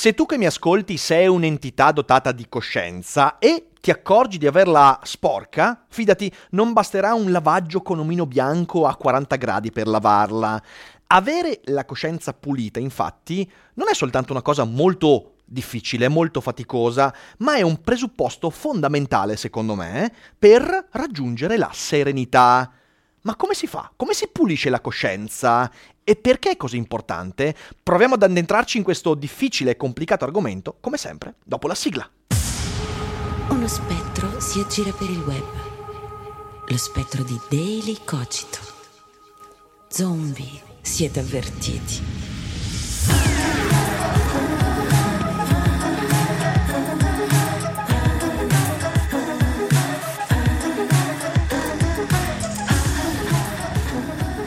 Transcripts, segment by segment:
Se tu che mi ascolti sei un'entità dotata di coscienza e ti accorgi di averla sporca, fidati, non basterà un lavaggio con omino bianco a 40 gradi per lavarla. Avere la coscienza pulita, infatti, non è soltanto una cosa molto difficile, molto faticosa, ma è un presupposto fondamentale, secondo me, per raggiungere la serenità. Ma come si fa? Come si pulisce la coscienza? E perché è così importante? Proviamo ad addentrarci in questo difficile e complicato argomento, come sempre, dopo la sigla. Uno spettro si aggira per il web. Lo spettro di Daily Cogito. Zombie, siete avvertiti.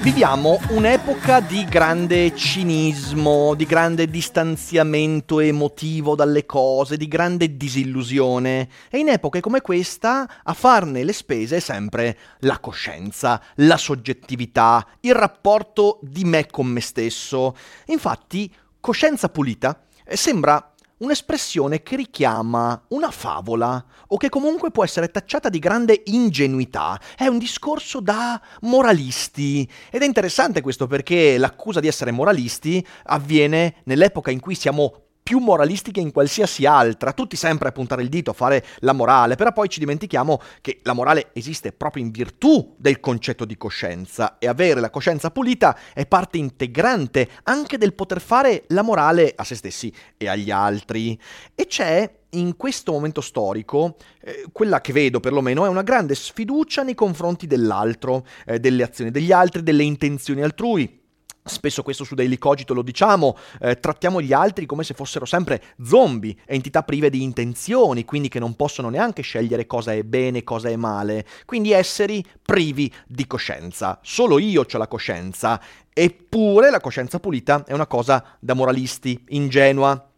Viviamo un'epoca di grande cinismo, di grande distanziamento emotivo dalle cose, di grande disillusione. E in epoche come questa a farne le spese è sempre la coscienza, la soggettività, il rapporto di me con me stesso. Infatti, coscienza pulita eh, sembra un'espressione che richiama una favola o che comunque può essere tacciata di grande ingenuità. È un discorso da moralisti ed è interessante questo perché l'accusa di essere moralisti avviene nell'epoca in cui siamo più moralistiche in qualsiasi altra, tutti sempre a puntare il dito, a fare la morale, però poi ci dimentichiamo che la morale esiste proprio in virtù del concetto di coscienza e avere la coscienza pulita è parte integrante anche del poter fare la morale a se stessi e agli altri. E c'è in questo momento storico, eh, quella che vedo perlomeno è una grande sfiducia nei confronti dell'altro, eh, delle azioni degli altri, delle intenzioni altrui. Spesso questo su Daily Cogito lo diciamo, eh, trattiamo gli altri come se fossero sempre zombie, entità prive di intenzioni, quindi che non possono neanche scegliere cosa è bene cosa è male, quindi esseri privi di coscienza. Solo io ho la coscienza, eppure la coscienza pulita è una cosa da moralisti, ingenua,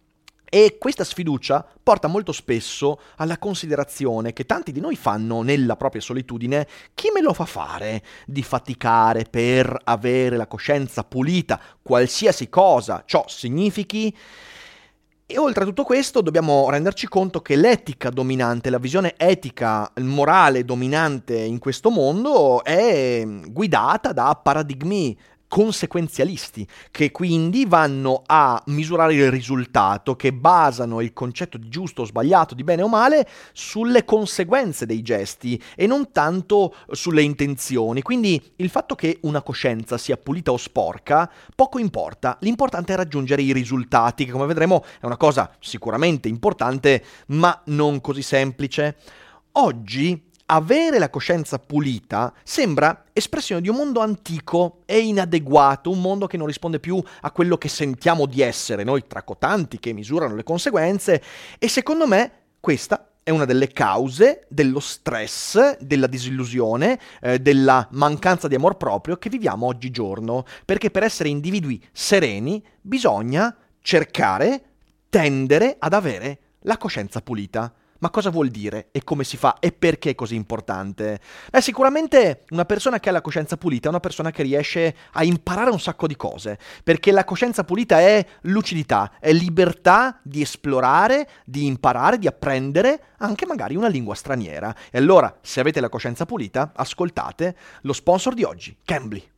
e questa sfiducia porta molto spesso alla considerazione che tanti di noi fanno nella propria solitudine chi me lo fa fare di faticare per avere la coscienza pulita, qualsiasi cosa ciò significhi. E oltre a tutto questo dobbiamo renderci conto che l'etica dominante, la visione etica, morale dominante in questo mondo è guidata da paradigmi conseguenzialisti, che quindi vanno a misurare il risultato, che basano il concetto di giusto o sbagliato, di bene o male, sulle conseguenze dei gesti e non tanto sulle intenzioni. Quindi il fatto che una coscienza sia pulita o sporca poco importa, l'importante è raggiungere i risultati, che come vedremo è una cosa sicuramente importante, ma non così semplice. Oggi avere la coscienza pulita sembra espressione di un mondo antico e inadeguato, un mondo che non risponde più a quello che sentiamo di essere, noi tracotanti che misurano le conseguenze, e secondo me questa è una delle cause dello stress, della disillusione, eh, della mancanza di amor proprio che viviamo oggigiorno, perché per essere individui sereni bisogna cercare, tendere ad avere la coscienza pulita. Ma cosa vuol dire e come si fa e perché è così importante? Beh, sicuramente una persona che ha la coscienza pulita è una persona che riesce a imparare un sacco di cose, perché la coscienza pulita è lucidità, è libertà di esplorare, di imparare, di apprendere anche magari una lingua straniera. E allora, se avete la coscienza pulita, ascoltate lo sponsor di oggi, Cambly.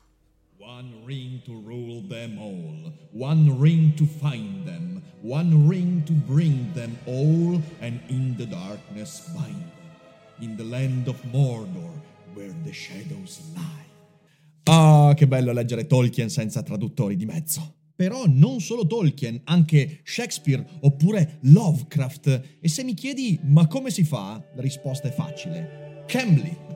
One ring to rule them all, one ring to find them, one ring to bring them all, and in the darkness bind them, in the land of Mordor, where the shadows lie. Ah, che bello leggere Tolkien senza traduttori di mezzo. Però non solo Tolkien, anche Shakespeare oppure Lovecraft. E se mi chiedi ma come si fa, la risposta è facile. Cambly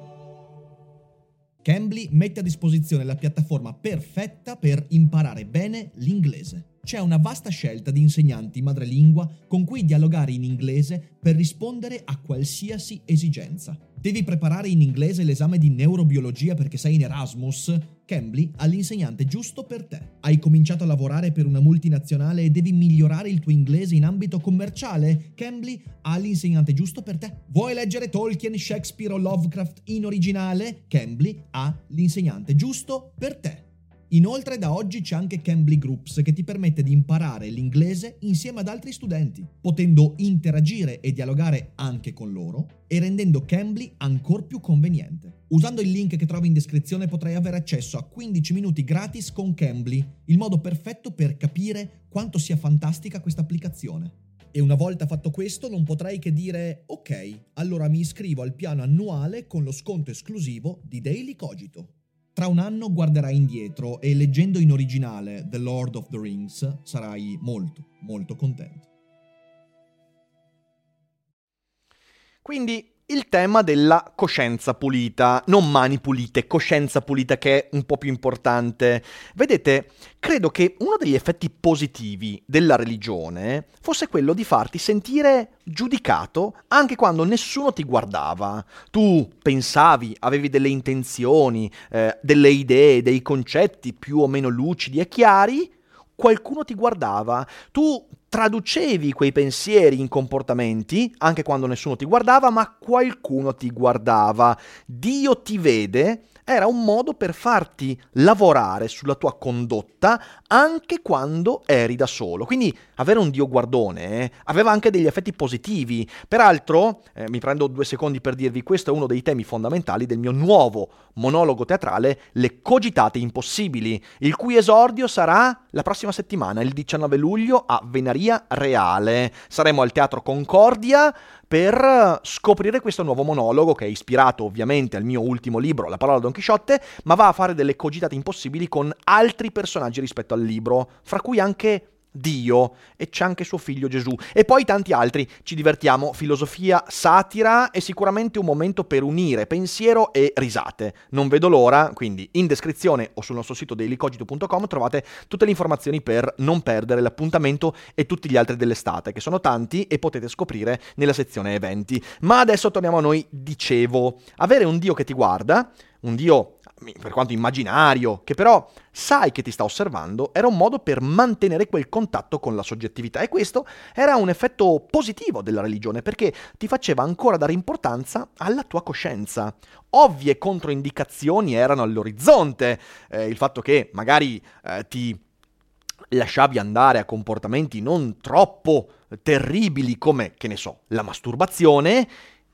Cambly mette a disposizione la piattaforma perfetta per imparare bene l'inglese. C'è una vasta scelta di insegnanti madrelingua con cui dialogare in inglese per rispondere a qualsiasi esigenza. Devi preparare in inglese l'esame di neurobiologia perché sei in Erasmus? Cambly ha l'insegnante giusto per te. Hai cominciato a lavorare per una multinazionale e devi migliorare il tuo inglese in ambito commerciale? Cambly ha l'insegnante giusto per te. Vuoi leggere Tolkien, Shakespeare o Lovecraft in originale? Cambly ha l'insegnante giusto per te. Inoltre da oggi c'è anche Cambly Groups che ti permette di imparare l'inglese insieme ad altri studenti, potendo interagire e dialogare anche con loro e rendendo Cambly ancora più conveniente. Usando il link che trovi in descrizione potrai avere accesso a 15 minuti gratis con Cambly, il modo perfetto per capire quanto sia fantastica questa applicazione. E una volta fatto questo non potrai che dire ok, allora mi iscrivo al piano annuale con lo sconto esclusivo di Daily Cogito. Tra un anno guarderai indietro e leggendo in originale The Lord of the Rings sarai molto, molto contento. Quindi il tema della coscienza pulita, non mani pulite, coscienza pulita che è un po' più importante. Vedete, credo che uno degli effetti positivi della religione fosse quello di farti sentire giudicato anche quando nessuno ti guardava. Tu pensavi, avevi delle intenzioni, eh, delle idee, dei concetti più o meno lucidi e chiari, qualcuno ti guardava, tu traducevi quei pensieri in comportamenti, anche quando nessuno ti guardava, ma qualcuno ti guardava. Dio ti vede era un modo per farti lavorare sulla tua condotta anche quando eri da solo. Quindi avere un Dio guardone eh, aveva anche degli effetti positivi. Peraltro, eh, mi prendo due secondi per dirvi, questo è uno dei temi fondamentali del mio nuovo monologo teatrale, Le cogitate impossibili, il cui esordio sarà la prossima settimana, il 19 luglio a Venaria Reale. Saremo al Teatro Concordia per scoprire questo nuovo monologo che è ispirato ovviamente al mio ultimo libro, La parola Don Chisciotte, ma va a fare delle cogitate impossibili con altri personaggi rispetto al libro, fra cui anche Dio e c'è anche suo figlio Gesù e poi tanti altri. Ci divertiamo, filosofia, satira e sicuramente un momento per unire pensiero e risate. Non vedo l'ora, quindi in descrizione o sul nostro sito dailycogito.com trovate tutte le informazioni per non perdere l'appuntamento e tutti gli altri dell'estate, che sono tanti e potete scoprire nella sezione eventi. Ma adesso torniamo a noi, dicevo, avere un Dio che ti guarda, un Dio per quanto immaginario, che però sai che ti sta osservando, era un modo per mantenere quel contatto con la soggettività e questo era un effetto positivo della religione perché ti faceva ancora dare importanza alla tua coscienza. Ovvie controindicazioni erano all'orizzonte, eh, il fatto che magari eh, ti lasciavi andare a comportamenti non troppo terribili come, che ne so, la masturbazione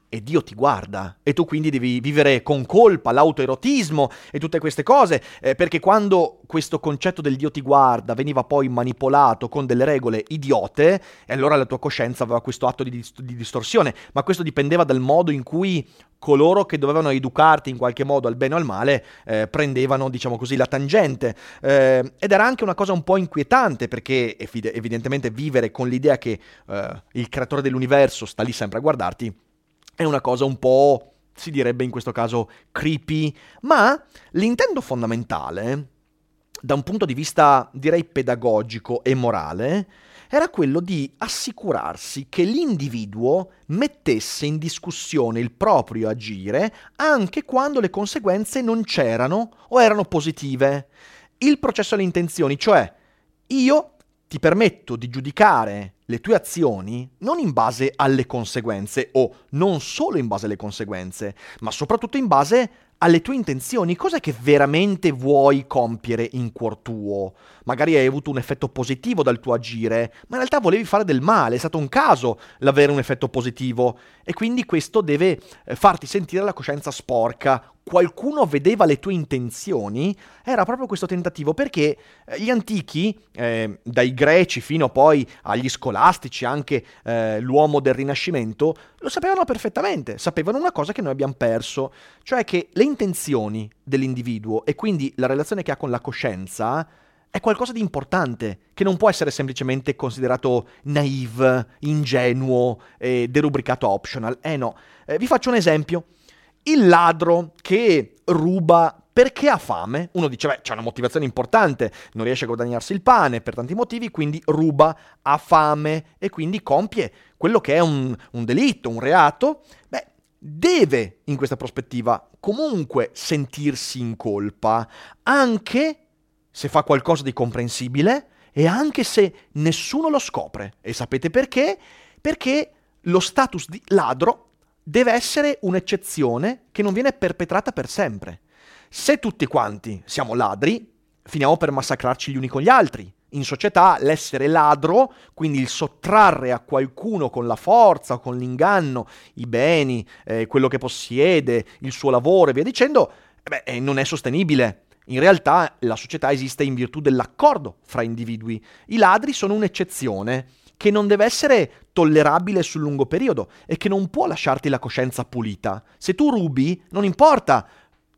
e Dio ti guarda e tu quindi devi vivere con colpa l'autoerotismo e tutte queste cose, eh, perché quando questo concetto del Dio ti guarda veniva poi manipolato con delle regole idiote, e allora la tua coscienza aveva questo atto di, dist- di distorsione, ma questo dipendeva dal modo in cui coloro che dovevano educarti in qualche modo al bene o al male eh, prendevano, diciamo così, la tangente. Eh, ed era anche una cosa un po' inquietante perché evidentemente vivere con l'idea che eh, il creatore dell'universo sta lì sempre a guardarti è una cosa un po', si direbbe in questo caso, creepy, ma l'intento fondamentale, da un punto di vista direi pedagogico e morale, era quello di assicurarsi che l'individuo mettesse in discussione il proprio agire anche quando le conseguenze non c'erano o erano positive. Il processo alle intenzioni, cioè io ti permetto di giudicare le tue azioni non in base alle conseguenze o non solo in base alle conseguenze, ma soprattutto in base alle tue intenzioni, cos'è che veramente vuoi compiere in cuor tuo? Magari hai avuto un effetto positivo dal tuo agire, ma in realtà volevi fare del male, è stato un caso l'avere un effetto positivo e quindi questo deve eh, farti sentire la coscienza sporca. Qualcuno vedeva le tue intenzioni? Era proprio questo tentativo perché eh, gli antichi, eh, dai greci fino poi agli scolastici, anche eh, l'uomo del Rinascimento, lo sapevano perfettamente, sapevano una cosa che noi abbiamo perso, cioè che le intenzioni dell'individuo e quindi la relazione che ha con la coscienza è qualcosa di importante, che non può essere semplicemente considerato naive, ingenuo e derubricato optional. Eh no, eh, vi faccio un esempio. Il ladro che ruba perché ha fame. Uno dice, beh, c'è una motivazione importante, non riesce a guadagnarsi il pane per tanti motivi, quindi ruba, ha fame e quindi compie quello che è un, un delitto, un reato. Beh, deve, in questa prospettiva, comunque sentirsi in colpa, anche se fa qualcosa di comprensibile e anche se nessuno lo scopre. E sapete perché? Perché lo status di ladro deve essere un'eccezione che non viene perpetrata per sempre. Se tutti quanti siamo ladri, finiamo per massacrarci gli uni con gli altri. In società l'essere ladro, quindi il sottrarre a qualcuno con la forza o con l'inganno i beni, eh, quello che possiede, il suo lavoro e via dicendo, eh beh, eh, non è sostenibile. In realtà la società esiste in virtù dell'accordo fra individui. I ladri sono un'eccezione che non deve essere tollerabile sul lungo periodo e che non può lasciarti la coscienza pulita. Se tu rubi, non importa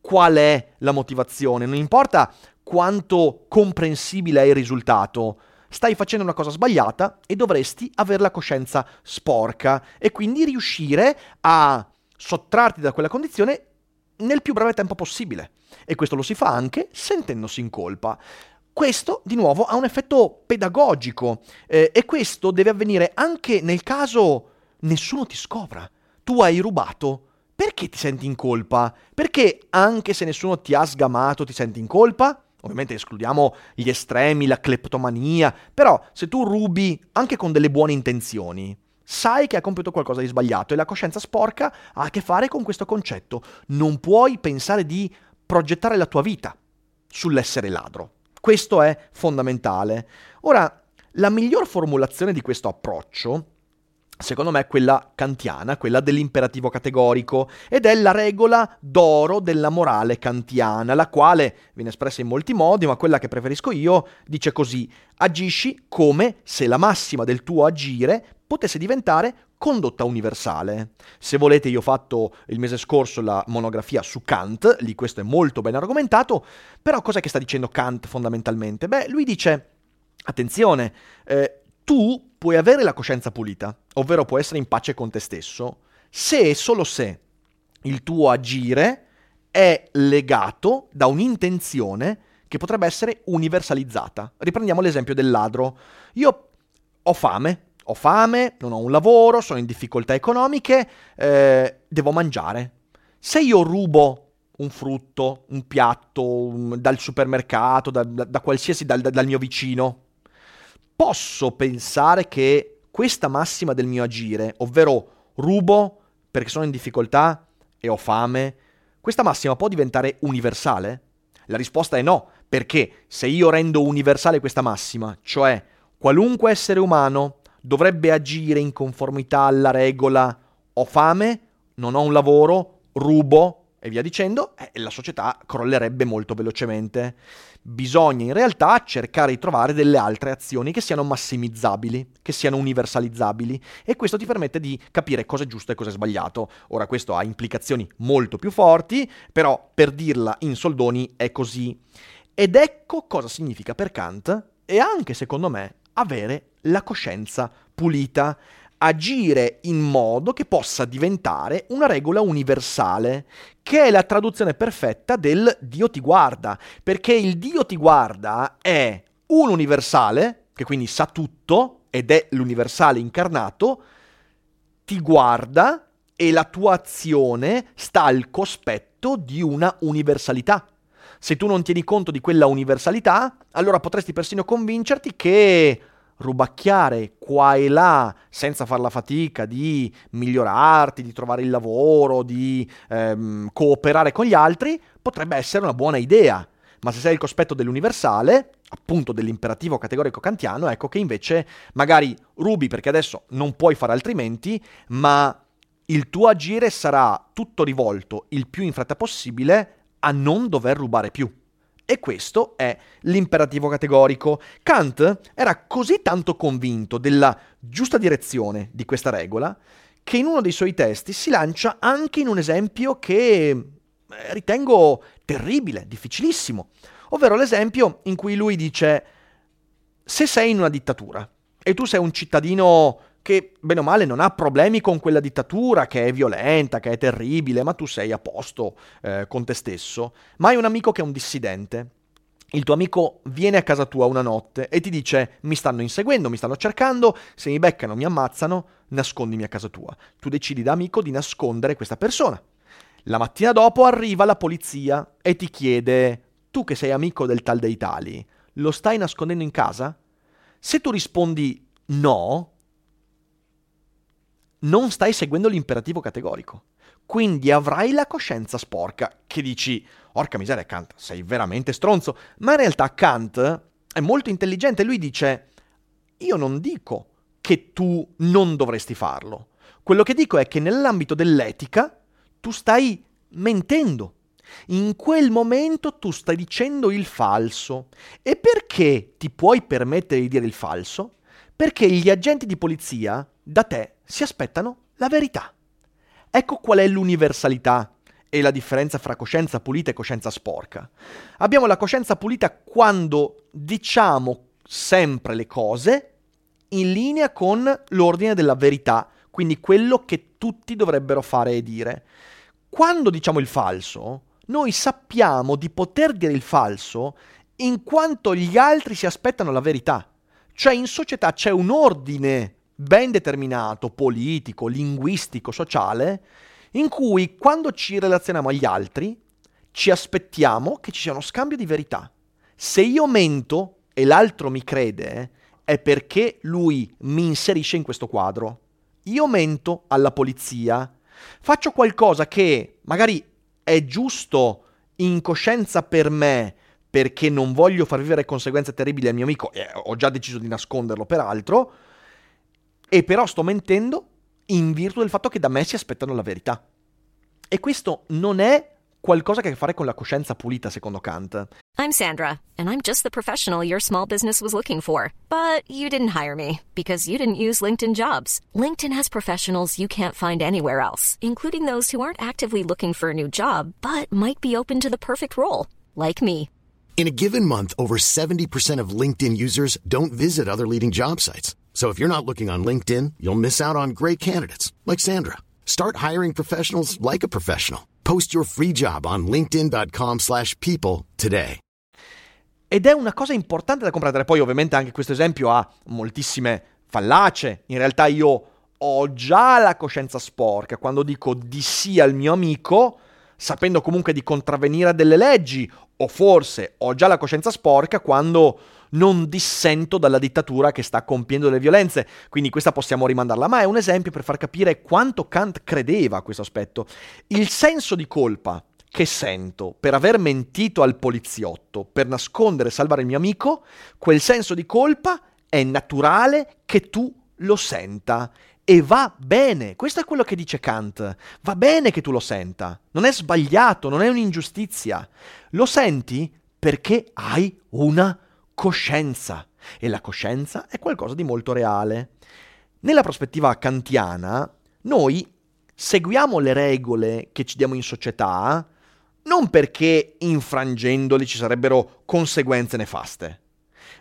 qual è la motivazione, non importa quanto comprensibile è il risultato. Stai facendo una cosa sbagliata e dovresti avere la coscienza sporca e quindi riuscire a sottrarti da quella condizione nel più breve tempo possibile. E questo lo si fa anche sentendosi in colpa. Questo, di nuovo, ha un effetto pedagogico eh, e questo deve avvenire anche nel caso nessuno ti scopra. Tu hai rubato, perché ti senti in colpa? Perché anche se nessuno ti ha sgamato ti senti in colpa? Ovviamente escludiamo gli estremi, la cleptomania, però se tu rubi anche con delle buone intenzioni, sai che ha compiuto qualcosa di sbagliato e la coscienza sporca ha a che fare con questo concetto. Non puoi pensare di progettare la tua vita sull'essere ladro. Questo è fondamentale. Ora, la miglior formulazione di questo approccio secondo me, quella kantiana, quella dell'imperativo categorico, ed è la regola d'oro della morale kantiana, la quale viene espressa in molti modi, ma quella che preferisco io dice così, agisci come se la massima del tuo agire potesse diventare condotta universale. Se volete, io ho fatto il mese scorso la monografia su Kant, lì questo è molto ben argomentato, però cos'è che sta dicendo Kant fondamentalmente? Beh, lui dice, attenzione, eh, tu puoi avere la coscienza pulita, ovvero puoi essere in pace con te stesso, se e solo se il tuo agire è legato da un'intenzione che potrebbe essere universalizzata. Riprendiamo l'esempio del ladro. Io ho fame, ho fame, non ho un lavoro, sono in difficoltà economiche, eh, devo mangiare. Se io rubo un frutto, un piatto un, dal supermercato, da, da, da qualsiasi, dal, dal mio vicino, posso pensare che questa massima del mio agire, ovvero rubo perché sono in difficoltà e ho fame, questa massima può diventare universale? La risposta è no, perché se io rendo universale questa massima, cioè qualunque essere umano dovrebbe agire in conformità alla regola ho fame, non ho un lavoro, rubo e via dicendo, eh, la società crollerebbe molto velocemente bisogna in realtà cercare di trovare delle altre azioni che siano massimizzabili, che siano universalizzabili e questo ti permette di capire cosa è giusto e cosa è sbagliato. Ora questo ha implicazioni molto più forti, però per dirla in soldoni è così. Ed ecco cosa significa per Kant e anche secondo me avere la coscienza pulita agire in modo che possa diventare una regola universale, che è la traduzione perfetta del Dio ti guarda, perché il Dio ti guarda è un universale, che quindi sa tutto ed è l'universale incarnato, ti guarda e la tua azione sta al cospetto di una universalità. Se tu non tieni conto di quella universalità, allora potresti persino convincerti che rubacchiare qua e là senza far la fatica di migliorarti, di trovare il lavoro, di ehm, cooperare con gli altri, potrebbe essere una buona idea. Ma se sei il cospetto dell'universale, appunto dell'imperativo categorico kantiano, ecco che invece magari rubi perché adesso non puoi fare altrimenti, ma il tuo agire sarà tutto rivolto il più in fretta possibile a non dover rubare più. E questo è l'imperativo categorico. Kant era così tanto convinto della giusta direzione di questa regola che in uno dei suoi testi si lancia anche in un esempio che eh, ritengo terribile, difficilissimo, ovvero l'esempio in cui lui dice se sei in una dittatura e tu sei un cittadino che bene o male non ha problemi con quella dittatura che è violenta, che è terribile, ma tu sei a posto eh, con te stesso, ma hai un amico che è un dissidente. Il tuo amico viene a casa tua una notte e ti dice mi stanno inseguendo, mi stanno cercando, se mi beccano mi ammazzano, nascondimi a casa tua. Tu decidi da amico di nascondere questa persona. La mattina dopo arriva la polizia e ti chiede tu che sei amico del tal dei tali, lo stai nascondendo in casa? Se tu rispondi no, non stai seguendo l'imperativo categorico. Quindi avrai la coscienza sporca, che dici, orca miseria Kant, sei veramente stronzo. Ma in realtà Kant è molto intelligente, lui dice, io non dico che tu non dovresti farlo. Quello che dico è che nell'ambito dell'etica tu stai mentendo. In quel momento tu stai dicendo il falso. E perché ti puoi permettere di dire il falso? Perché gli agenti di polizia da te si aspettano la verità. Ecco qual è l'universalità e la differenza fra coscienza pulita e coscienza sporca. Abbiamo la coscienza pulita quando diciamo sempre le cose in linea con l'ordine della verità, quindi quello che tutti dovrebbero fare e dire. Quando diciamo il falso, noi sappiamo di poter dire il falso in quanto gli altri si aspettano la verità. Cioè in società c'è un ordine ben determinato, politico, linguistico, sociale, in cui quando ci relazioniamo agli altri ci aspettiamo che ci sia uno scambio di verità. Se io mento e l'altro mi crede, è perché lui mi inserisce in questo quadro. Io mento alla polizia, faccio qualcosa che magari è giusto in coscienza per me, perché non voglio far vivere conseguenze terribili al mio amico, e ho già deciso di nasconderlo peraltro, e però sto mentendo in virtù del fatto che da me si aspettano la verità. E questo non è qualcosa che ha a che fare con la coscienza pulita, secondo Kant. I'm Sandra, and I'm just the professional your small business was looking for. But you didn't hire me because you didn't use LinkedIn jobs. LinkedIn has professionals you can't find anywhere else, including those who aren't actively looking for a new job, but might be open to the perfect role, like me. In a given month, over 70% of LinkedIn users don't visit other leading job sites. So if you're not looking on LinkedIn, you'll miss out on great candidates like Sandra. Start hiring professionals like a professional. Post your free job on linkedin.com/people today. Ed è una cosa importante da comprendere. Poi ovviamente anche questo esempio ha moltissime fallacie. In realtà io ho già la coscienza sporca quando dico di sì al mio amico, sapendo comunque di contravvenire a delle leggi, o forse ho già la coscienza sporca quando non dissento dalla dittatura che sta compiendo delle violenze, quindi questa possiamo rimandarla, ma è un esempio per far capire quanto Kant credeva a questo aspetto. Il senso di colpa che sento per aver mentito al poliziotto, per nascondere e salvare il mio amico, quel senso di colpa è naturale che tu lo senta. E va bene, questo è quello che dice Kant. Va bene che tu lo senta, non è sbagliato, non è un'ingiustizia. Lo senti perché hai una coscienza e la coscienza è qualcosa di molto reale. Nella prospettiva kantiana, noi seguiamo le regole che ci diamo in società non perché infrangendole ci sarebbero conseguenze nefaste,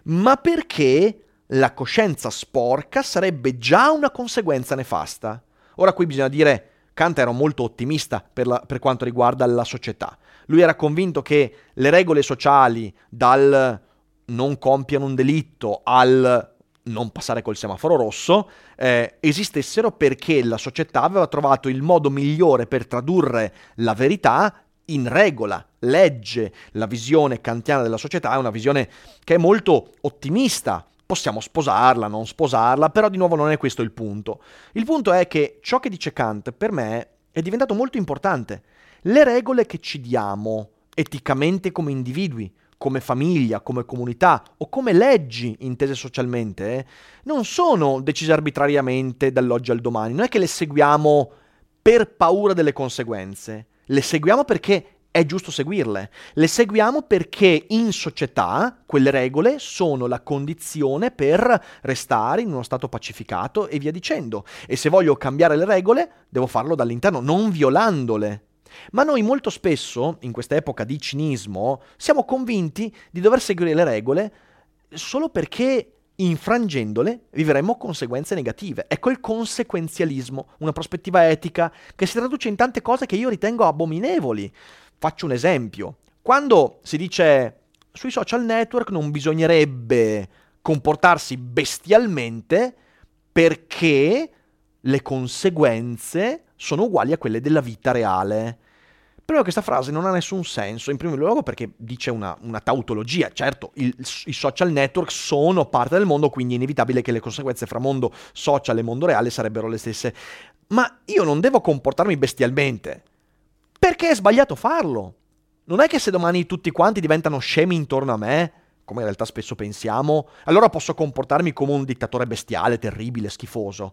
ma perché la coscienza sporca sarebbe già una conseguenza nefasta. Ora qui bisogna dire, Kant era molto ottimista per, la, per quanto riguarda la società. Lui era convinto che le regole sociali, dal non compiano un delitto al non passare col semaforo rosso, eh, esistessero perché la società aveva trovato il modo migliore per tradurre la verità in regola, legge. La visione kantiana della società è una visione che è molto ottimista. Possiamo sposarla, non sposarla, però di nuovo non è questo il punto. Il punto è che ciò che dice Kant per me è diventato molto importante. Le regole che ci diamo eticamente come individui, come famiglia, come comunità o come leggi intese socialmente, eh, non sono decise arbitrariamente dall'oggi al domani, non è che le seguiamo per paura delle conseguenze, le seguiamo perché è giusto seguirle, le seguiamo perché in società quelle regole sono la condizione per restare in uno stato pacificato e via dicendo. E se voglio cambiare le regole, devo farlo dall'interno, non violandole. Ma noi molto spesso, in questa epoca di cinismo, siamo convinti di dover seguire le regole solo perché infrangendole vivremmo conseguenze negative. Ecco il conseguenzialismo, una prospettiva etica che si traduce in tante cose che io ritengo abominevoli. Faccio un esempio. Quando si dice sui social network non bisognerebbe comportarsi bestialmente perché le conseguenze sono uguali a quelle della vita reale. Però questa frase non ha nessun senso, in primo luogo perché dice una, una tautologia, certo il, i social network sono parte del mondo, quindi è inevitabile che le conseguenze fra mondo social e mondo reale sarebbero le stesse, ma io non devo comportarmi bestialmente, perché è sbagliato farlo. Non è che se domani tutti quanti diventano scemi intorno a me, come in realtà spesso pensiamo, allora posso comportarmi come un dittatore bestiale, terribile, schifoso.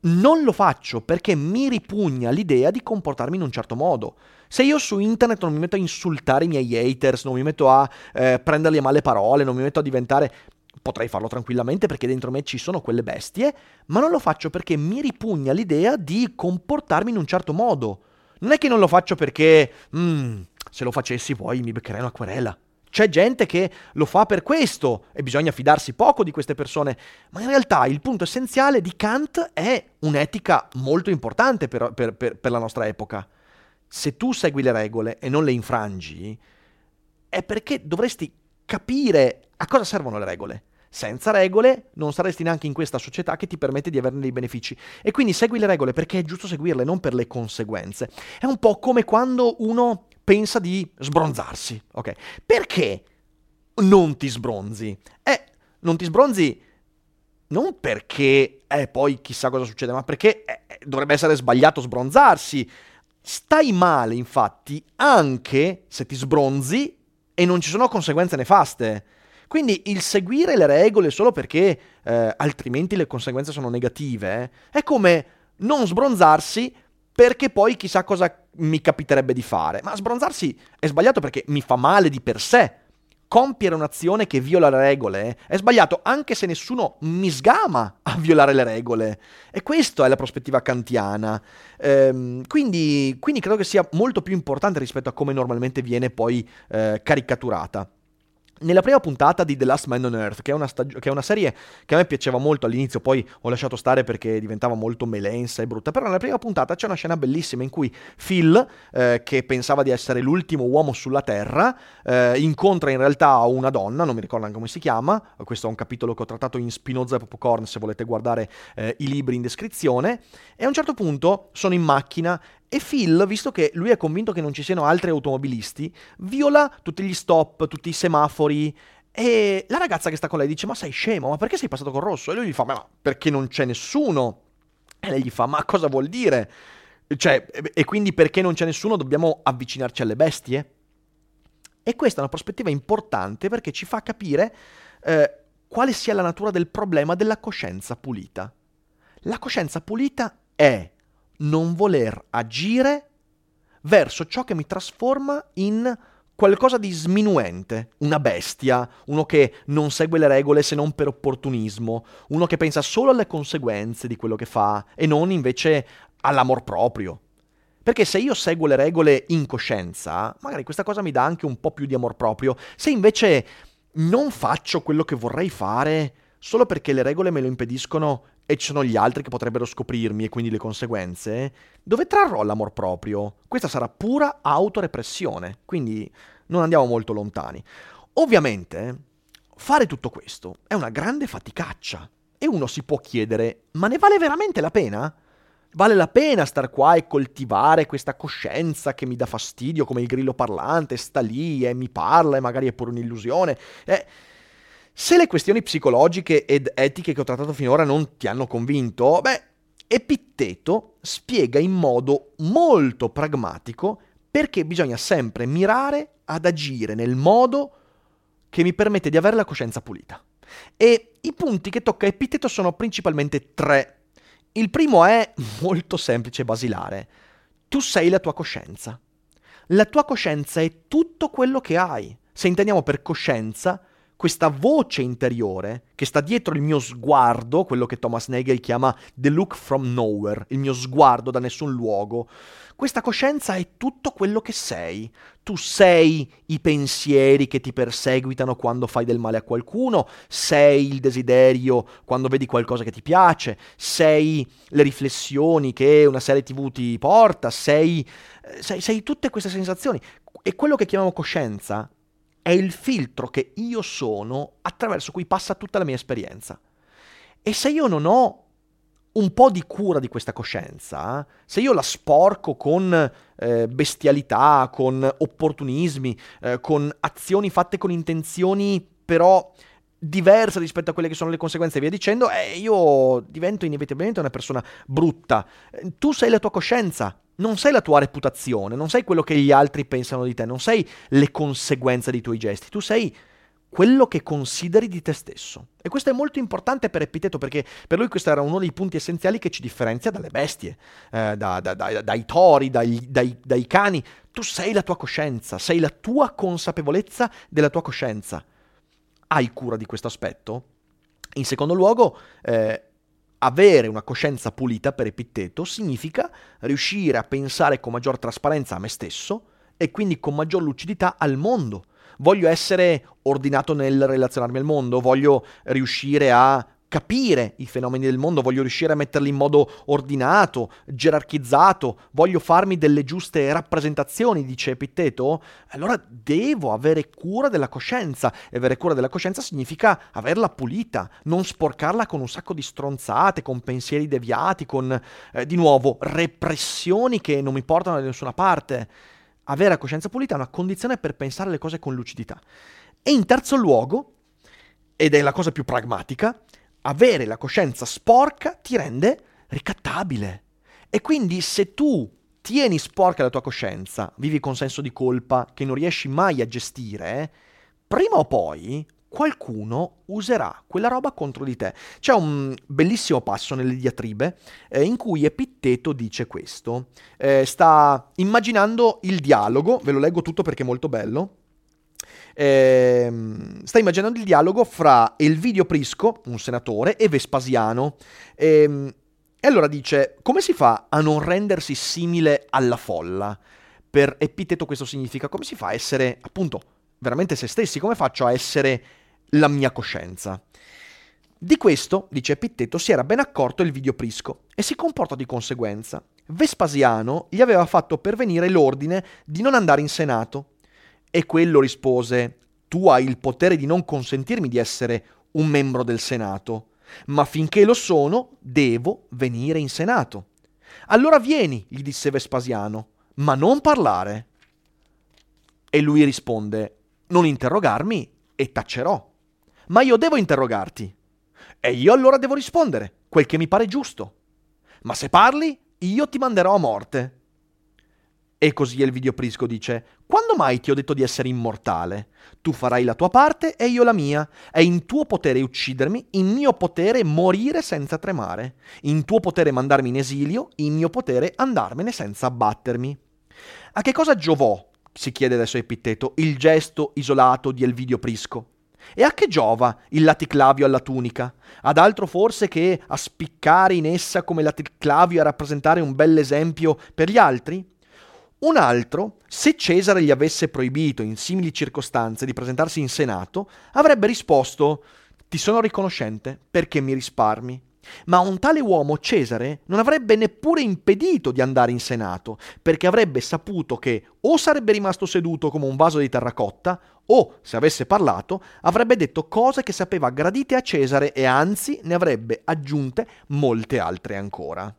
Non lo faccio perché mi ripugna l'idea di comportarmi in un certo modo. Se io su internet non mi metto a insultare i miei haters, non mi metto a eh, prenderli a male parole, non mi metto a diventare... Potrei farlo tranquillamente perché dentro me ci sono quelle bestie, ma non lo faccio perché mi ripugna l'idea di comportarmi in un certo modo. Non è che non lo faccio perché... Mm, se lo facessi poi mi beccherei una querela. C'è gente che lo fa per questo e bisogna fidarsi poco di queste persone, ma in realtà il punto essenziale di Kant è un'etica molto importante per, per, per, per la nostra epoca. Se tu segui le regole e non le infrangi, è perché dovresti capire a cosa servono le regole. Senza regole non saresti neanche in questa società che ti permette di averne dei benefici. E quindi segui le regole perché è giusto seguirle, non per le conseguenze. È un po' come quando uno pensa di sbronzarsi, ok? Perché non ti sbronzi? Eh, non ti sbronzi non perché eh, poi chissà cosa succede, ma perché eh, eh, dovrebbe essere sbagliato sbronzarsi. Stai male, infatti, anche se ti sbronzi e non ci sono conseguenze nefaste. Quindi il seguire le regole solo perché eh, altrimenti le conseguenze sono negative eh, è come non sbronzarsi perché poi chissà cosa mi capiterebbe di fare. Ma sbronzarsi è sbagliato perché mi fa male di per sé. Compiere un'azione che viola le regole è sbagliato anche se nessuno mi sgama a violare le regole. E questa è la prospettiva kantiana. Ehm, quindi, quindi, credo che sia molto più importante rispetto a come normalmente viene poi eh, caricaturata. Nella prima puntata di The Last Man on Earth, che è, stag- che è, una serie che a me piaceva molto all'inizio, poi ho lasciato stare perché diventava molto melensa e brutta, però nella prima puntata c'è una scena bellissima in cui Phil, eh, che pensava di essere l'ultimo uomo sulla Terra, eh, incontra in realtà una donna, non mi ricordo neanche come si chiama, questo è un capitolo che ho trattato in Spinoza e Popcorn se volete guardare eh, i libri in descrizione, e a un certo punto sono in macchina e Phil, visto che lui è convinto che non ci siano altri automobilisti, viola tutti gli stop, tutti i semafori. E la ragazza che sta con lei dice: Ma sei scemo, ma perché sei passato col rosso? E lui gli fa: Ma perché non c'è nessuno? E lei gli fa: Ma cosa vuol dire? Cioè, e quindi perché non c'è nessuno dobbiamo avvicinarci alle bestie? E questa è una prospettiva importante perché ci fa capire eh, quale sia la natura del problema della coscienza pulita. La coscienza pulita è non voler agire verso ciò che mi trasforma in qualcosa di sminuente, una bestia, uno che non segue le regole se non per opportunismo, uno che pensa solo alle conseguenze di quello che fa e non invece all'amor proprio. Perché se io seguo le regole in coscienza, magari questa cosa mi dà anche un po' più di amor proprio. Se invece non faccio quello che vorrei fare solo perché le regole me lo impediscono e ci sono gli altri che potrebbero scoprirmi e quindi le conseguenze, dove trarrò l'amor proprio? Questa sarà pura autorepressione, quindi non andiamo molto lontani. Ovviamente, fare tutto questo è una grande faticaccia e uno si può chiedere, ma ne vale veramente la pena? Vale la pena star qua e coltivare questa coscienza che mi dà fastidio come il grillo parlante, sta lì e mi parla e magari è pure un'illusione? Eh, se le questioni psicologiche ed etiche che ho trattato finora non ti hanno convinto, beh, Epitteto spiega in modo molto pragmatico perché bisogna sempre mirare ad agire nel modo che mi permette di avere la coscienza pulita. E i punti che tocca Epitteto sono principalmente tre. Il primo è molto semplice e basilare. Tu sei la tua coscienza. La tua coscienza è tutto quello che hai. Se intendiamo per coscienza questa voce interiore che sta dietro il mio sguardo, quello che Thomas Nagel chiama the look from nowhere, il mio sguardo da nessun luogo. Questa coscienza è tutto quello che sei. Tu sei i pensieri che ti perseguitano quando fai del male a qualcuno, sei il desiderio quando vedi qualcosa che ti piace, sei le riflessioni che una serie tv ti porta, sei, eh, sei, sei tutte queste sensazioni. E quello che chiamiamo coscienza è il filtro che io sono attraverso cui passa tutta la mia esperienza. E se io non ho un po' di cura di questa coscienza, se io la sporco con eh, bestialità, con opportunismi, eh, con azioni fatte con intenzioni però diverse rispetto a quelle che sono le conseguenze e via dicendo, eh, io divento inevitabilmente una persona brutta. Eh, tu sei la tua coscienza, non sei la tua reputazione, non sei quello che gli altri pensano di te, non sei le conseguenze dei tuoi gesti, tu sei quello che consideri di te stesso. E questo è molto importante per Epiteto perché per lui questo era uno dei punti essenziali che ci differenzia dalle bestie, eh, da, da, da, dai tori, dai, dai, dai cani. Tu sei la tua coscienza, sei la tua consapevolezza della tua coscienza. Hai cura di questo aspetto? In secondo luogo, eh, avere una coscienza pulita per Epitteto significa riuscire a pensare con maggior trasparenza a me stesso e quindi con maggior lucidità al mondo voglio essere ordinato nel relazionarmi al mondo, voglio riuscire a capire i fenomeni del mondo, voglio riuscire a metterli in modo ordinato, gerarchizzato, voglio farmi delle giuste rappresentazioni, dice Epitteto, allora devo avere cura della coscienza. E avere cura della coscienza significa averla pulita, non sporcarla con un sacco di stronzate, con pensieri deviati, con, eh, di nuovo, repressioni che non mi portano da nessuna parte avere la coscienza pulita è una condizione per pensare le cose con lucidità. E in terzo luogo, ed è la cosa più pragmatica, avere la coscienza sporca ti rende ricattabile. E quindi se tu tieni sporca la tua coscienza, vivi con senso di colpa che non riesci mai a gestire, prima o poi qualcuno userà quella roba contro di te. C'è un bellissimo passo nelle diatribe eh, in cui Epitteto dice questo. Eh, sta immaginando il dialogo, ve lo leggo tutto perché è molto bello. Eh, sta immaginando il dialogo fra Elvidio Prisco, un senatore, e Vespasiano. Ehm, e allora dice: Come si fa a non rendersi simile alla folla? Per Epitteto questo significa come si fa a essere appunto veramente se stessi? Come faccio a essere la mia coscienza. Di questo, dice Epitteto, si era ben accorto il video Prisco e si comportò di conseguenza. Vespasiano gli aveva fatto pervenire l'ordine di non andare in Senato. E quello rispose, tu hai il potere di non consentirmi di essere un membro del Senato, ma finché lo sono, devo venire in Senato. Allora vieni, gli disse Vespasiano, ma non parlare. E lui risponde, non interrogarmi e tacerò ma io devo interrogarti. E io allora devo rispondere, quel che mi pare giusto. Ma se parli, io ti manderò a morte. E così il videoprisco dice: Quando mai ti ho detto di essere immortale? Tu farai la tua parte e io la mia. È in tuo potere uccidermi, in mio potere morire senza tremare. In tuo potere mandarmi in esilio, in mio potere andarmene senza abbattermi. A che cosa giovò, si chiede adesso Epitteto, il gesto isolato di Elvidio Prisco? E a che giova il laticlavio alla tunica? Ad altro forse che a spiccare in essa come laticlavio e a rappresentare un bell'esempio per gli altri? Un altro, se Cesare gli avesse proibito in simili circostanze di presentarsi in Senato, avrebbe risposto Ti sono riconoscente perché mi risparmi. Ma un tale uomo Cesare non avrebbe neppure impedito di andare in Senato, perché avrebbe saputo che o sarebbe rimasto seduto come un vaso di terracotta, o, se avesse parlato, avrebbe detto cose che sapeva gradite a Cesare e anzi ne avrebbe aggiunte molte altre ancora.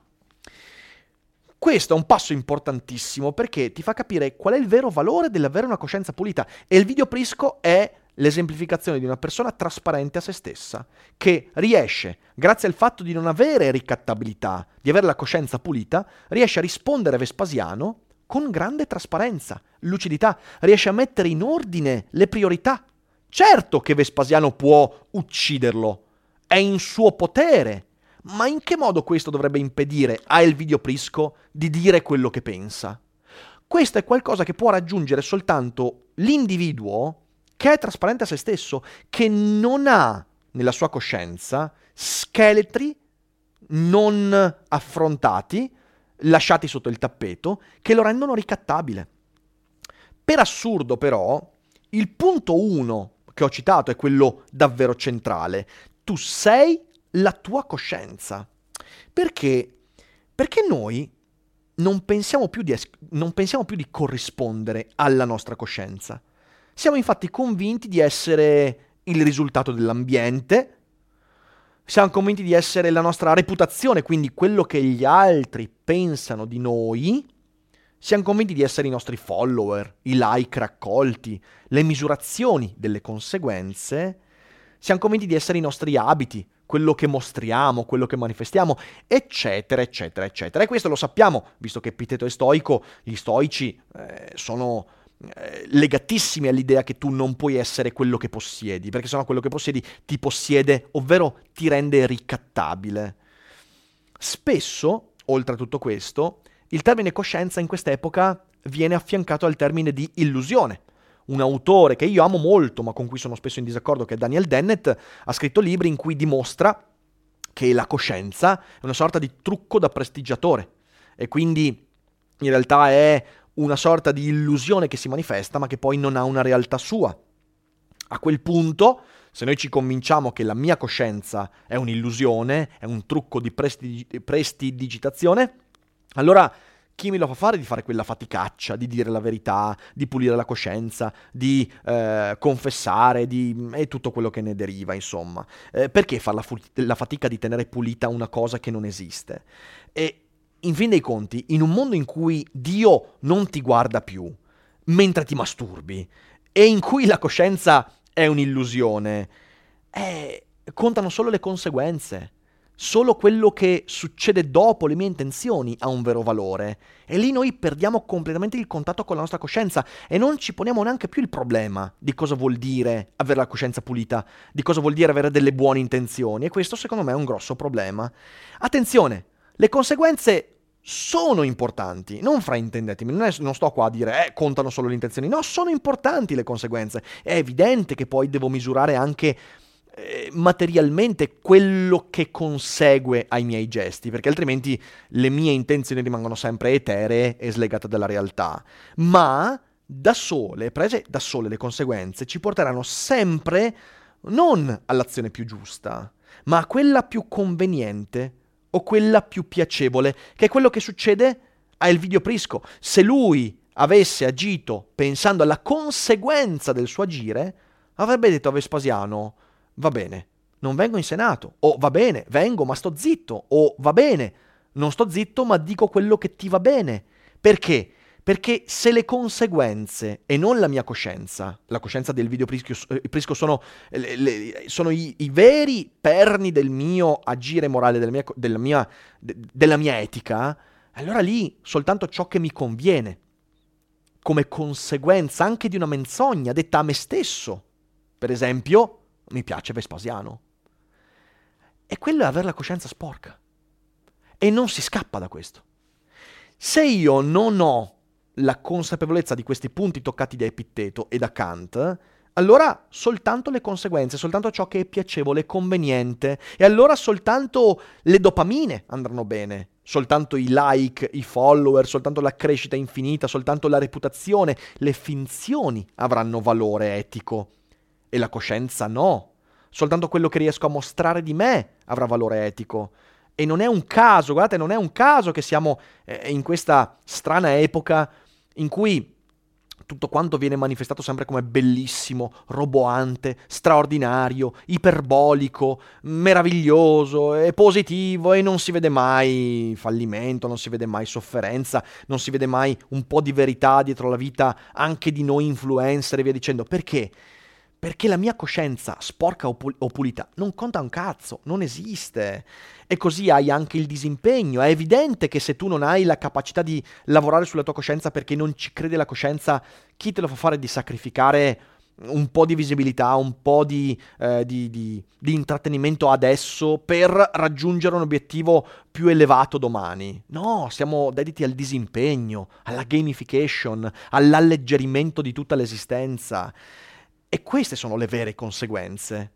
Questo è un passo importantissimo perché ti fa capire qual è il vero valore dell'avere una coscienza pulita e il video Prisco è l'esemplificazione di una persona trasparente a se stessa, che riesce, grazie al fatto di non avere ricattabilità, di avere la coscienza pulita, riesce a rispondere a Vespasiano con grande trasparenza, lucidità, riesce a mettere in ordine le priorità. Certo che Vespasiano può ucciderlo, è in suo potere, ma in che modo questo dovrebbe impedire a Elvidio Prisco di dire quello che pensa? Questo è qualcosa che può raggiungere soltanto l'individuo che è trasparente a se stesso, che non ha nella sua coscienza scheletri non affrontati, lasciati sotto il tappeto, che lo rendono ricattabile. Per assurdo però, il punto 1 che ho citato è quello davvero centrale. Tu sei la tua coscienza. Perché? Perché noi non pensiamo più di, es- non pensiamo più di corrispondere alla nostra coscienza. Siamo infatti convinti di essere il risultato dell'ambiente, siamo convinti di essere la nostra reputazione, quindi quello che gli altri pensano di noi. Siamo convinti di essere i nostri follower, i like raccolti, le misurazioni delle conseguenze. Siamo convinti di essere i nostri abiti, quello che mostriamo, quello che manifestiamo, eccetera, eccetera, eccetera. E questo lo sappiamo, visto che Epiteto è stoico, gli stoici eh, sono eh, legatissimi all'idea che tu non puoi essere quello che possiedi, perché sennò quello che possiedi ti possiede, ovvero ti rende ricattabile. Spesso, oltre a tutto questo, il termine coscienza in quest'epoca viene affiancato al termine di illusione. Un autore che io amo molto, ma con cui sono spesso in disaccordo, che è Daniel Dennett, ha scritto libri in cui dimostra che la coscienza è una sorta di trucco da prestigiatore e quindi in realtà è una sorta di illusione che si manifesta ma che poi non ha una realtà sua. A quel punto, se noi ci convinciamo che la mia coscienza è un'illusione, è un trucco di presti- prestidigitazione, allora chi me lo fa fare di fare quella faticaccia, di dire la verità, di pulire la coscienza, di eh, confessare, di... e tutto quello che ne deriva, insomma. Eh, perché fare la, fu- la fatica di tenere pulita una cosa che non esiste? E in fin dei conti, in un mondo in cui Dio non ti guarda più, mentre ti masturbi, e in cui la coscienza è un'illusione, eh, contano solo le conseguenze. Solo quello che succede dopo le mie intenzioni ha un vero valore. E lì noi perdiamo completamente il contatto con la nostra coscienza e non ci poniamo neanche più il problema di cosa vuol dire avere la coscienza pulita, di cosa vuol dire avere delle buone intenzioni. E questo secondo me è un grosso problema. Attenzione, le conseguenze sono importanti, non fraintendetemi, non, è, non sto qua a dire eh, contano solo le intenzioni, no, sono importanti le conseguenze. È evidente che poi devo misurare anche eh, materialmente quello che consegue ai miei gesti, perché altrimenti le mie intenzioni rimangono sempre eteree e slegate dalla realtà. Ma da sole, prese da sole le conseguenze, ci porteranno sempre non all'azione più giusta, ma a quella più conveniente o quella più piacevole, che è quello che succede a Elvidio Prisco. Se lui avesse agito pensando alla conseguenza del suo agire, avrebbe detto a Vespasiano, va bene, non vengo in Senato, o va bene, vengo ma sto zitto, o va bene, non sto zitto ma dico quello che ti va bene. Perché? Perché se le conseguenze e non la mia coscienza, la coscienza del video Prisco, eh, Prisco sono, le, le, sono i, i, veri perni del mio agire morale, della mia, della, mia, de, della mia etica, allora lì soltanto ciò che mi conviene, come conseguenza anche di una menzogna detta a me stesso. Per esempio, mi piace Vespasiano. E quello è avere la coscienza sporca. E non si scappa da questo. Se io non ho la consapevolezza di questi punti toccati da Epitteto e da Kant, allora soltanto le conseguenze, soltanto ciò che è piacevole, conveniente, e allora soltanto le dopamine andranno bene, soltanto i like, i follower, soltanto la crescita infinita, soltanto la reputazione, le finzioni avranno valore etico e la coscienza no. Soltanto quello che riesco a mostrare di me avrà valore etico. E non è un caso, guardate, non è un caso che siamo eh, in questa strana epoca in cui tutto quanto viene manifestato sempre come bellissimo, roboante, straordinario, iperbolico, meraviglioso e positivo e non si vede mai fallimento, non si vede mai sofferenza, non si vede mai un po' di verità dietro la vita anche di noi influencer e via dicendo. Perché? Perché la mia coscienza, sporca o, pulita, non conta un cazzo, non esiste. E così hai anche il disimpegno. È evidente che se tu non hai la capacità di lavorare sulla tua coscienza perché non ci crede la coscienza, chi te lo fa fare di sacrificare un po' di visibilità, un po' di, eh, di, di, di intrattenimento adesso per raggiungere un obiettivo più elevato domani? No, siamo dediti al disimpegno, alla gamification, all'alleggerimento di tutta l'esistenza. E queste sono le vere conseguenze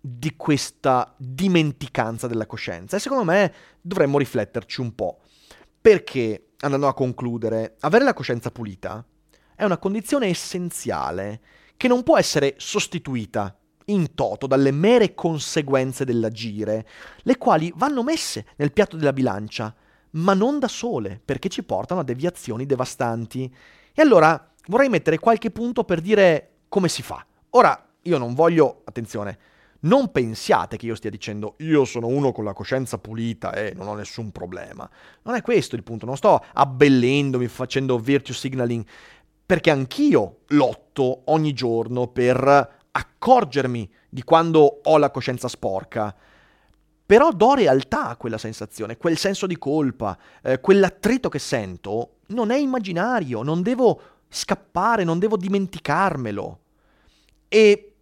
di questa dimenticanza della coscienza. E secondo me dovremmo rifletterci un po'. Perché, andando a concludere, avere la coscienza pulita è una condizione essenziale che non può essere sostituita in toto dalle mere conseguenze dell'agire, le quali vanno messe nel piatto della bilancia, ma non da sole, perché ci portano a deviazioni devastanti. E allora vorrei mettere qualche punto per dire come si fa. Ora, io non voglio, attenzione, non pensiate che io stia dicendo io sono uno con la coscienza pulita e non ho nessun problema. Non è questo il punto, non sto abbellendomi, facendo virtue signaling, perché anch'io lotto ogni giorno per accorgermi di quando ho la coscienza sporca. Però do realtà a quella sensazione, quel senso di colpa, eh, quell'attrito che sento, non è immaginario, non devo scappare, non devo dimenticarmelo. E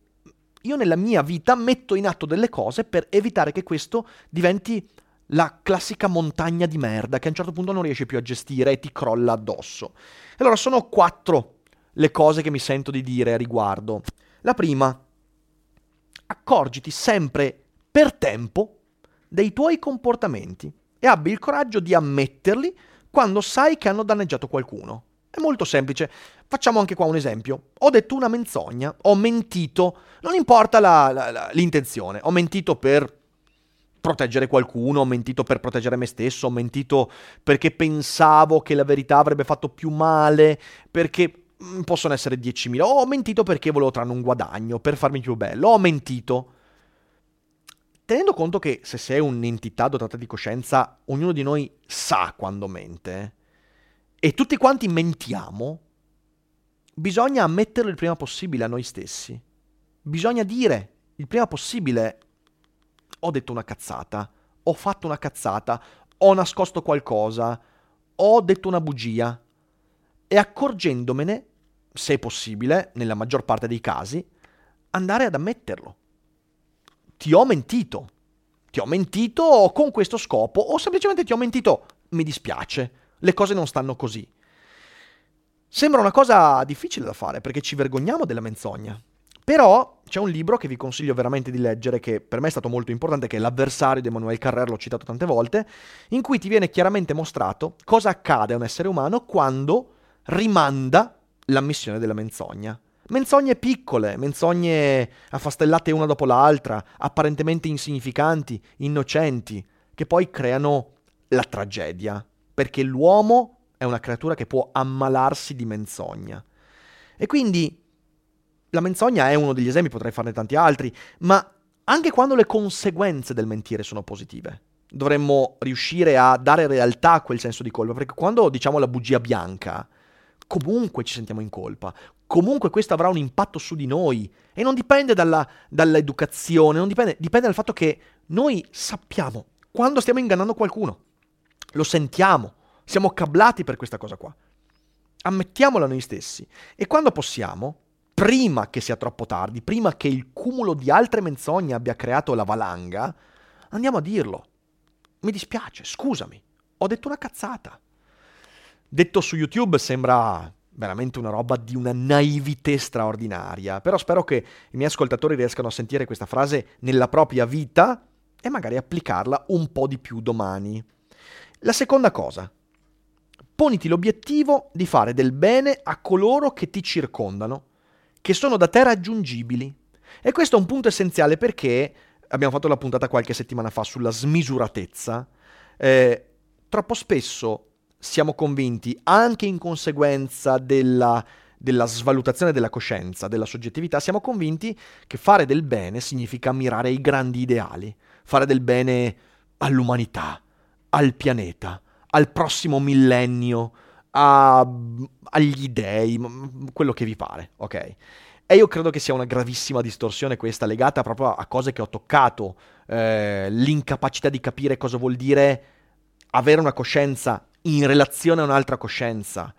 io nella mia vita metto in atto delle cose per evitare che questo diventi la classica montagna di merda che a un certo punto non riesci più a gestire e ti crolla addosso. Allora sono quattro le cose che mi sento di dire a riguardo. La prima, accorgiti sempre per tempo dei tuoi comportamenti e abbi il coraggio di ammetterli quando sai che hanno danneggiato qualcuno. È molto semplice. Facciamo anche qua un esempio. Ho detto una menzogna, ho mentito, non importa la, la, la, l'intenzione, ho mentito per proteggere qualcuno, ho mentito per proteggere me stesso, ho mentito perché pensavo che la verità avrebbe fatto più male, perché mm, possono essere 10.000, ho mentito perché volevo trarre un guadagno, per farmi più bello, ho mentito. Tenendo conto che se sei un'entità dotata di coscienza, ognuno di noi sa quando mente, e tutti quanti mentiamo, bisogna ammetterlo il prima possibile a noi stessi. Bisogna dire il prima possibile ho detto una cazzata, ho fatto una cazzata, ho nascosto qualcosa, ho detto una bugia. E accorgendomene, se possibile, nella maggior parte dei casi, andare ad ammetterlo. Ti ho mentito. Ti ho mentito con questo scopo o semplicemente ti ho mentito, mi dispiace le cose non stanno così. Sembra una cosa difficile da fare perché ci vergogniamo della menzogna. Però c'è un libro che vi consiglio veramente di leggere, che per me è stato molto importante, che è L'avversario di Emanuele Carrer, l'ho citato tante volte, in cui ti viene chiaramente mostrato cosa accade a un essere umano quando rimanda l'ammissione della menzogna. Menzogne piccole, menzogne affastellate una dopo l'altra, apparentemente insignificanti, innocenti, che poi creano la tragedia perché l'uomo è una creatura che può ammalarsi di menzogna. E quindi la menzogna è uno degli esempi, potrei farne tanti altri, ma anche quando le conseguenze del mentire sono positive, dovremmo riuscire a dare realtà a quel senso di colpa, perché quando diciamo la bugia bianca, comunque ci sentiamo in colpa, comunque questo avrà un impatto su di noi e non dipende dalla, dall'educazione, non dipende, dipende dal fatto che noi sappiamo quando stiamo ingannando qualcuno. Lo sentiamo, siamo cablati per questa cosa qua. Ammettiamola noi stessi. E quando possiamo, prima che sia troppo tardi, prima che il cumulo di altre menzogne abbia creato la valanga, andiamo a dirlo. Mi dispiace, scusami, ho detto una cazzata. Detto su YouTube sembra veramente una roba di una naivete straordinaria, però spero che i miei ascoltatori riescano a sentire questa frase nella propria vita e magari applicarla un po' di più domani. La seconda cosa, poniti l'obiettivo di fare del bene a coloro che ti circondano, che sono da te raggiungibili. E questo è un punto essenziale perché abbiamo fatto la puntata qualche settimana fa sulla smisuratezza. Eh, troppo spesso siamo convinti, anche in conseguenza della, della svalutazione della coscienza, della soggettività, siamo convinti che fare del bene significa mirare ai grandi ideali, fare del bene all'umanità, al pianeta, al prossimo millennio, a, agli dei, quello che vi pare, ok? E io credo che sia una gravissima distorsione questa, legata proprio a cose che ho toccato, eh, l'incapacità di capire cosa vuol dire avere una coscienza in relazione a un'altra coscienza.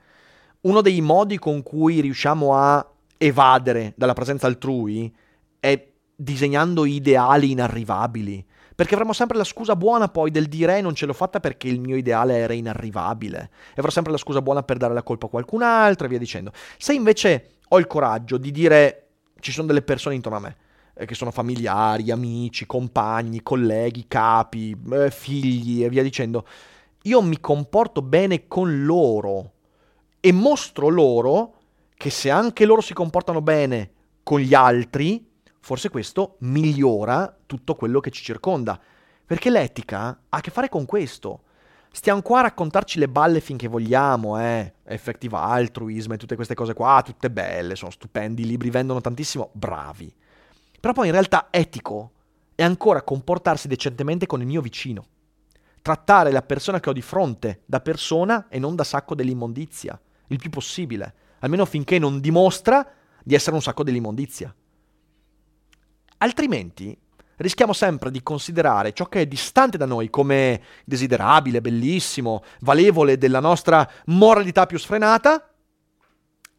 Uno dei modi con cui riusciamo a evadere dalla presenza altrui è disegnando ideali inarrivabili, perché avremo sempre la scusa buona poi del dire eh, non ce l'ho fatta perché il mio ideale era inarrivabile. E avrò sempre la scusa buona per dare la colpa a qualcun altro e via dicendo. Se invece ho il coraggio di dire ci sono delle persone intorno a me eh, che sono familiari, amici, compagni, colleghi, capi, eh, figli e via dicendo. Io mi comporto bene con loro e mostro loro che se anche loro si comportano bene con gli altri, forse questo migliora tutto quello che ci circonda. Perché l'etica ha a che fare con questo. Stiamo qua a raccontarci le balle finché vogliamo, eh. Effective altruism e tutte queste cose qua, tutte belle, sono stupendi, i libri vendono tantissimo, bravi. Però poi in realtà etico è ancora comportarsi decentemente con il mio vicino. Trattare la persona che ho di fronte da persona e non da sacco dell'immondizia, il più possibile, almeno finché non dimostra di essere un sacco dell'immondizia. Altrimenti rischiamo sempre di considerare ciò che è distante da noi come desiderabile, bellissimo, valevole della nostra moralità più sfrenata,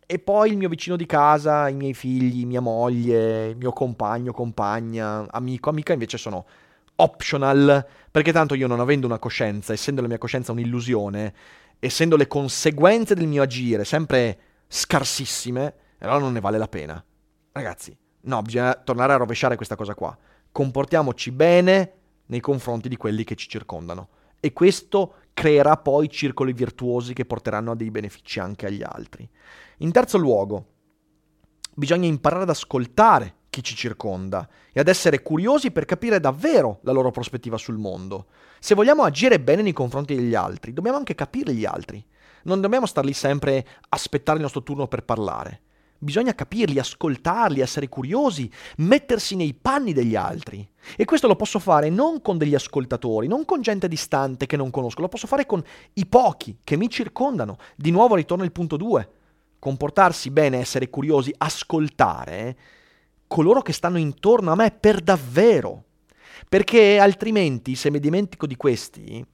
e poi il mio vicino di casa, i miei figli, mia moglie, il mio compagno, compagna, amico, amica invece sono optional, perché tanto io non avendo una coscienza, essendo la mia coscienza un'illusione, essendo le conseguenze del mio agire sempre scarsissime, allora non ne vale la pena. Ragazzi, no, bisogna tornare a rovesciare questa cosa qua comportiamoci bene nei confronti di quelli che ci circondano. E questo creerà poi circoli virtuosi che porteranno a dei benefici anche agli altri. In terzo luogo, bisogna imparare ad ascoltare chi ci circonda e ad essere curiosi per capire davvero la loro prospettiva sul mondo. Se vogliamo agire bene nei confronti degli altri, dobbiamo anche capire gli altri. Non dobbiamo star lì sempre a aspettare il nostro turno per parlare. Bisogna capirli, ascoltarli, essere curiosi, mettersi nei panni degli altri. E questo lo posso fare non con degli ascoltatori, non con gente distante che non conosco, lo posso fare con i pochi che mi circondano. Di nuovo ritorno al punto 2. Comportarsi bene, essere curiosi, ascoltare coloro che stanno intorno a me per davvero. Perché altrimenti, se mi dimentico di questi,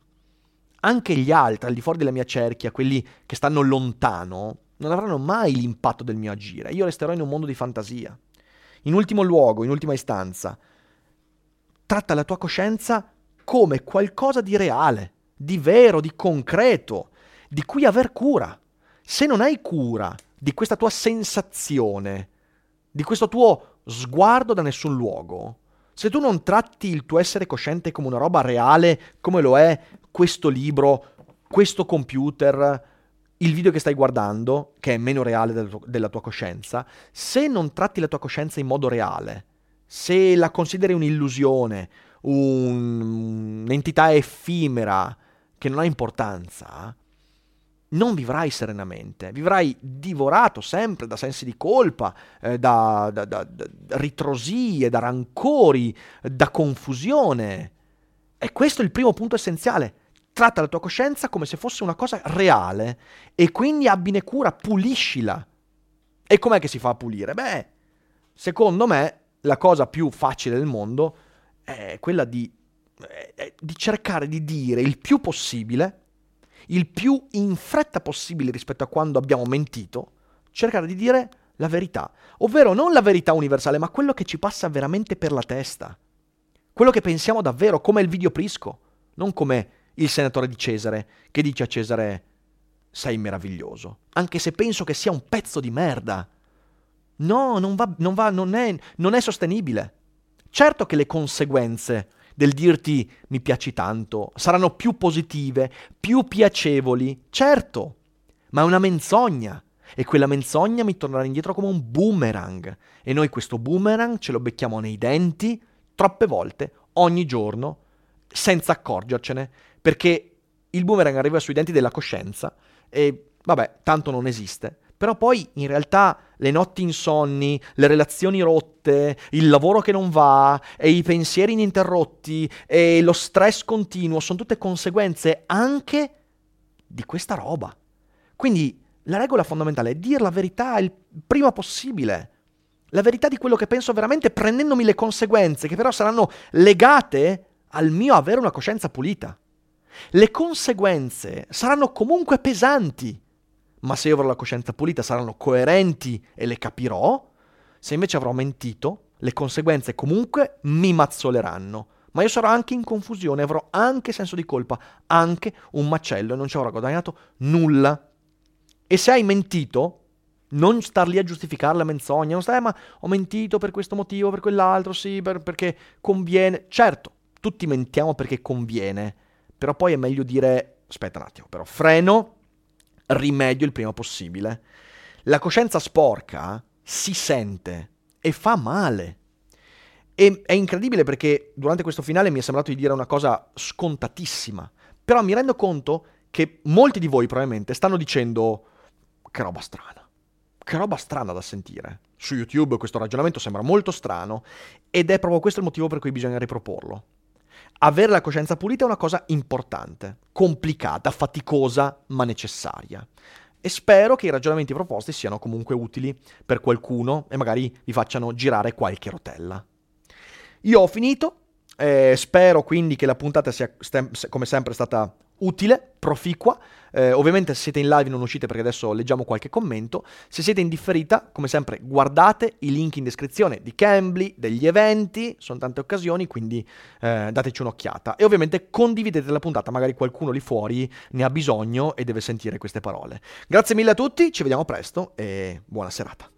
anche gli altri, al di fuori della mia cerchia, quelli che stanno lontano, non avranno mai l'impatto del mio agire. Io resterò in un mondo di fantasia. In ultimo luogo, in ultima istanza, tratta la tua coscienza come qualcosa di reale, di vero, di concreto, di cui aver cura. Se non hai cura di questa tua sensazione, di questo tuo sguardo da nessun luogo, se tu non tratti il tuo essere cosciente come una roba reale, come lo è questo libro, questo computer, il video che stai guardando, che è meno reale del della tua coscienza, se non tratti la tua coscienza in modo reale, se la consideri un'illusione, un, un'entità effimera che non ha importanza, non vivrai serenamente, vivrai divorato sempre da sensi di colpa, eh, da, da, da, da ritrosie, da rancori, da confusione. E questo è il primo punto essenziale tratta la tua coscienza come se fosse una cosa reale e quindi abbine cura, puliscila. E com'è che si fa a pulire? Beh, secondo me la cosa più facile del mondo è quella di, è di cercare di dire il più possibile, il più in fretta possibile rispetto a quando abbiamo mentito, cercare di dire la verità, ovvero non la verità universale, ma quello che ci passa veramente per la testa, quello che pensiamo davvero, come il video Prisco, non come il senatore di Cesare, che dice a Cesare sei meraviglioso, anche se penso che sia un pezzo di merda. No, non va, non, va, non, è, non è sostenibile. Certo che le conseguenze del dirti mi piaci tanto saranno più positive, più piacevoli, certo, ma è una menzogna. E quella menzogna mi tornerà indietro come un boomerang. E noi questo boomerang ce lo becchiamo nei denti troppe volte, ogni giorno, senza accorgercene, perché il boomerang arriva sui denti della coscienza e vabbè, tanto non esiste. Però poi in realtà le notti insonni, le relazioni rotte, il lavoro che non va, e i pensieri ininterrotti, e lo stress continuo sono tutte conseguenze anche di questa roba. Quindi la regola fondamentale è dire la verità il prima possibile. La verità di quello che penso veramente prendendomi le conseguenze, che però saranno legate al mio avere una coscienza pulita. Le conseguenze saranno comunque pesanti, ma se io avrò la coscienza pulita saranno coerenti e le capirò. Se invece avrò mentito, le conseguenze comunque mi mazzoleranno. Ma io sarò anche in confusione, avrò anche senso di colpa, anche un macello e non ci avrò guadagnato nulla. E se hai mentito, Non star lì a giustificare la menzogna, non stai, ma ho mentito per questo motivo, per quell'altro, sì, per, perché conviene. Certo, tutti mentiamo perché conviene, però poi è meglio dire, aspetta un attimo, però freno, rimedio il prima possibile. La coscienza sporca si sente e fa male. E è incredibile perché durante questo finale mi è sembrato di dire una cosa scontatissima, però mi rendo conto che molti di voi probabilmente stanno dicendo che roba strana, che roba strana da sentire. Su YouTube questo ragionamento sembra molto strano ed è proprio questo il motivo per cui bisogna riproporlo. Avere la coscienza pulita è una cosa importante, complicata, faticosa, ma necessaria. E spero che i ragionamenti proposti siano comunque utili per qualcuno e magari vi facciano girare qualche rotella. Io ho finito, eh, spero quindi che la puntata sia stem- come sempre stata utile, proficua. Eh, ovviamente se siete in live non uscite perché adesso leggiamo qualche commento. Se siete in differita, come sempre, guardate i link in descrizione di Cambly, degli eventi, sono tante occasioni, quindi eh, dateci un'occhiata. E ovviamente condividete la puntata, magari qualcuno lì fuori ne ha bisogno e deve sentire queste parole. Grazie mille a tutti, ci vediamo presto e buona serata.